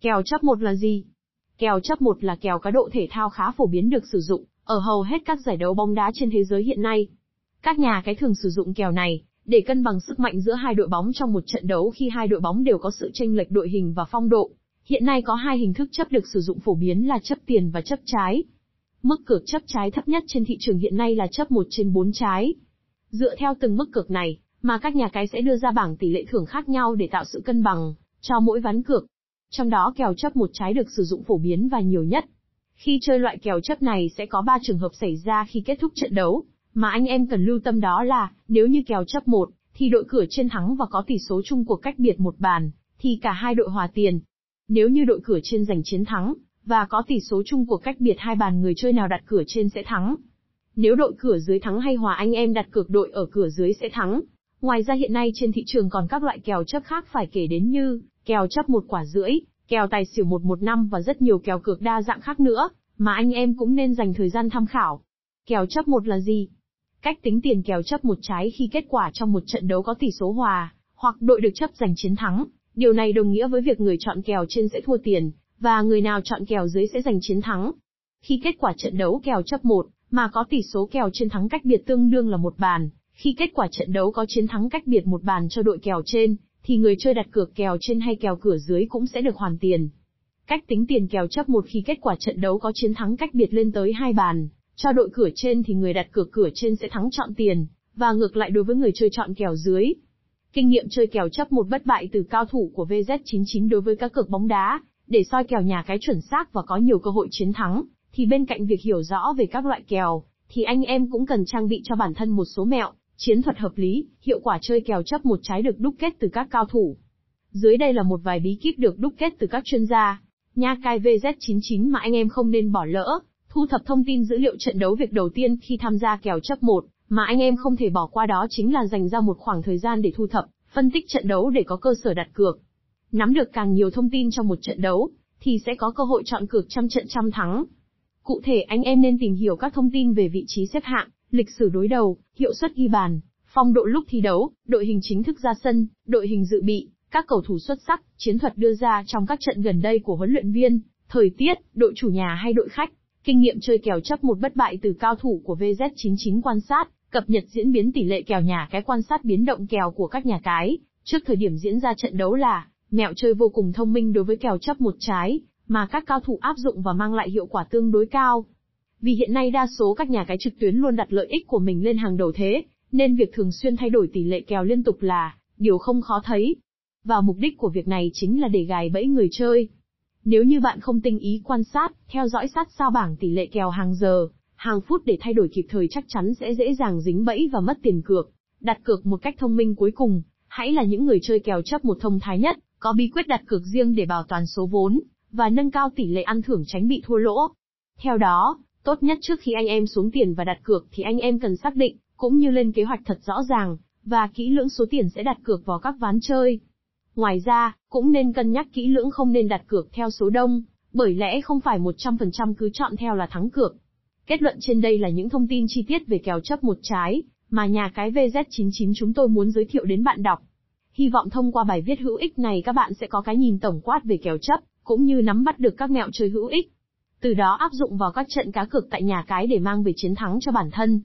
Kèo chấp một là gì? Kèo chấp một là kèo cá độ thể thao khá phổ biến được sử dụng ở hầu hết các giải đấu bóng đá trên thế giới hiện nay. Các nhà cái thường sử dụng kèo này để cân bằng sức mạnh giữa hai đội bóng trong một trận đấu khi hai đội bóng đều có sự chênh lệch đội hình và phong độ. Hiện nay có hai hình thức chấp được sử dụng phổ biến là chấp tiền và chấp trái. Mức cược chấp trái thấp nhất trên thị trường hiện nay là chấp 1 trên 4 trái. Dựa theo từng mức cược này, mà các nhà cái sẽ đưa ra bảng tỷ lệ thưởng khác nhau để tạo sự cân bằng cho mỗi ván cược. Trong đó kèo chấp một trái được sử dụng phổ biến và nhiều nhất. Khi chơi loại kèo chấp này sẽ có 3 trường hợp xảy ra khi kết thúc trận đấu, mà anh em cần lưu tâm đó là, nếu như kèo chấp 1, thì đội cửa trên thắng và có tỷ số chung cuộc cách biệt một bàn, thì cả hai đội hòa tiền. Nếu như đội cửa trên giành chiến thắng, và có tỷ số chung cuộc cách biệt hai bàn người chơi nào đặt cửa trên sẽ thắng. Nếu đội cửa dưới thắng hay hòa anh em đặt cược đội ở cửa dưới sẽ thắng. Ngoài ra hiện nay trên thị trường còn các loại kèo chấp khác phải kể đến như, kèo chấp một quả rưỡi, kèo tài xỉu 115 và rất nhiều kèo cược đa dạng khác nữa, mà anh em cũng nên dành thời gian tham khảo. Kèo chấp một là gì? Cách tính tiền kèo chấp một trái khi kết quả trong một trận đấu có tỷ số hòa, hoặc đội được chấp giành chiến thắng. Điều này đồng nghĩa với việc người chọn kèo trên sẽ thua tiền, và người nào chọn kèo dưới sẽ giành chiến thắng. Khi kết quả trận đấu kèo chấp 1, mà có tỷ số kèo chiến thắng cách biệt tương đương là một bàn, khi kết quả trận đấu có chiến thắng cách biệt một bàn cho đội kèo trên, thì người chơi đặt cược kèo trên hay kèo cửa dưới cũng sẽ được hoàn tiền. Cách tính tiền kèo chấp một khi kết quả trận đấu có chiến thắng cách biệt lên tới hai bàn, cho đội cửa trên thì người đặt cược cửa trên sẽ thắng chọn tiền, và ngược lại đối với người chơi chọn kèo dưới. Kinh nghiệm chơi kèo chấp một bất bại từ cao thủ của VZ99 đối với các cược bóng đá, để soi kèo nhà cái chuẩn xác và có nhiều cơ hội chiến thắng, thì bên cạnh việc hiểu rõ về các loại kèo, thì anh em cũng cần trang bị cho bản thân một số mẹo, chiến thuật hợp lý, hiệu quả chơi kèo chấp một trái được đúc kết từ các cao thủ. Dưới đây là một vài bí kíp được đúc kết từ các chuyên gia. Nha cai VZ99 mà anh em không nên bỏ lỡ. Thu thập thông tin dữ liệu trận đấu việc đầu tiên khi tham gia kèo chấp một, mà anh em không thể bỏ qua đó chính là dành ra một khoảng thời gian để thu thập, phân tích trận đấu để có cơ sở đặt cược. Nắm được càng nhiều thông tin trong một trận đấu, thì sẽ có cơ hội chọn cược trăm trận trăm thắng. Cụ thể anh em nên tìm hiểu các thông tin về vị trí xếp hạng, lịch sử đối đầu, hiệu suất ghi bàn, phong độ lúc thi đấu, đội hình chính thức ra sân, đội hình dự bị, các cầu thủ xuất sắc, chiến thuật đưa ra trong các trận gần đây của huấn luyện viên, thời tiết, đội chủ nhà hay đội khách, kinh nghiệm chơi kèo chấp một bất bại từ cao thủ của VZ99 quan sát, cập nhật diễn biến tỷ lệ kèo nhà cái quan sát biến động kèo của các nhà cái, trước thời điểm diễn ra trận đấu là Mẹo chơi vô cùng thông minh đối với kèo chấp một trái, mà các cao thủ áp dụng và mang lại hiệu quả tương đối cao. Vì hiện nay đa số các nhà cái trực tuyến luôn đặt lợi ích của mình lên hàng đầu thế, nên việc thường xuyên thay đổi tỷ lệ kèo liên tục là điều không khó thấy. Và mục đích của việc này chính là để gài bẫy người chơi. Nếu như bạn không tinh ý quan sát, theo dõi sát sao bảng tỷ lệ kèo hàng giờ, hàng phút để thay đổi kịp thời chắc chắn sẽ dễ dàng dính bẫy và mất tiền cược. Đặt cược một cách thông minh cuối cùng, hãy là những người chơi kèo chấp một thông thái nhất, có bí quyết đặt cược riêng để bảo toàn số vốn, và nâng cao tỷ lệ ăn thưởng tránh bị thua lỗ. Theo đó, tốt nhất trước khi anh em xuống tiền và đặt cược thì anh em cần xác định, cũng như lên kế hoạch thật rõ ràng, và kỹ lưỡng số tiền sẽ đặt cược vào các ván chơi. Ngoài ra, cũng nên cân nhắc kỹ lưỡng không nên đặt cược theo số đông, bởi lẽ không phải 100% cứ chọn theo là thắng cược. Kết luận trên đây là những thông tin chi tiết về kèo chấp một trái, mà nhà cái VZ99 chúng tôi muốn giới thiệu đến bạn đọc. Hy vọng thông qua bài viết hữu ích này các bạn sẽ có cái nhìn tổng quát về kèo chấp, cũng như nắm bắt được các mẹo chơi hữu ích. Từ đó áp dụng vào các trận cá cược tại nhà cái để mang về chiến thắng cho bản thân.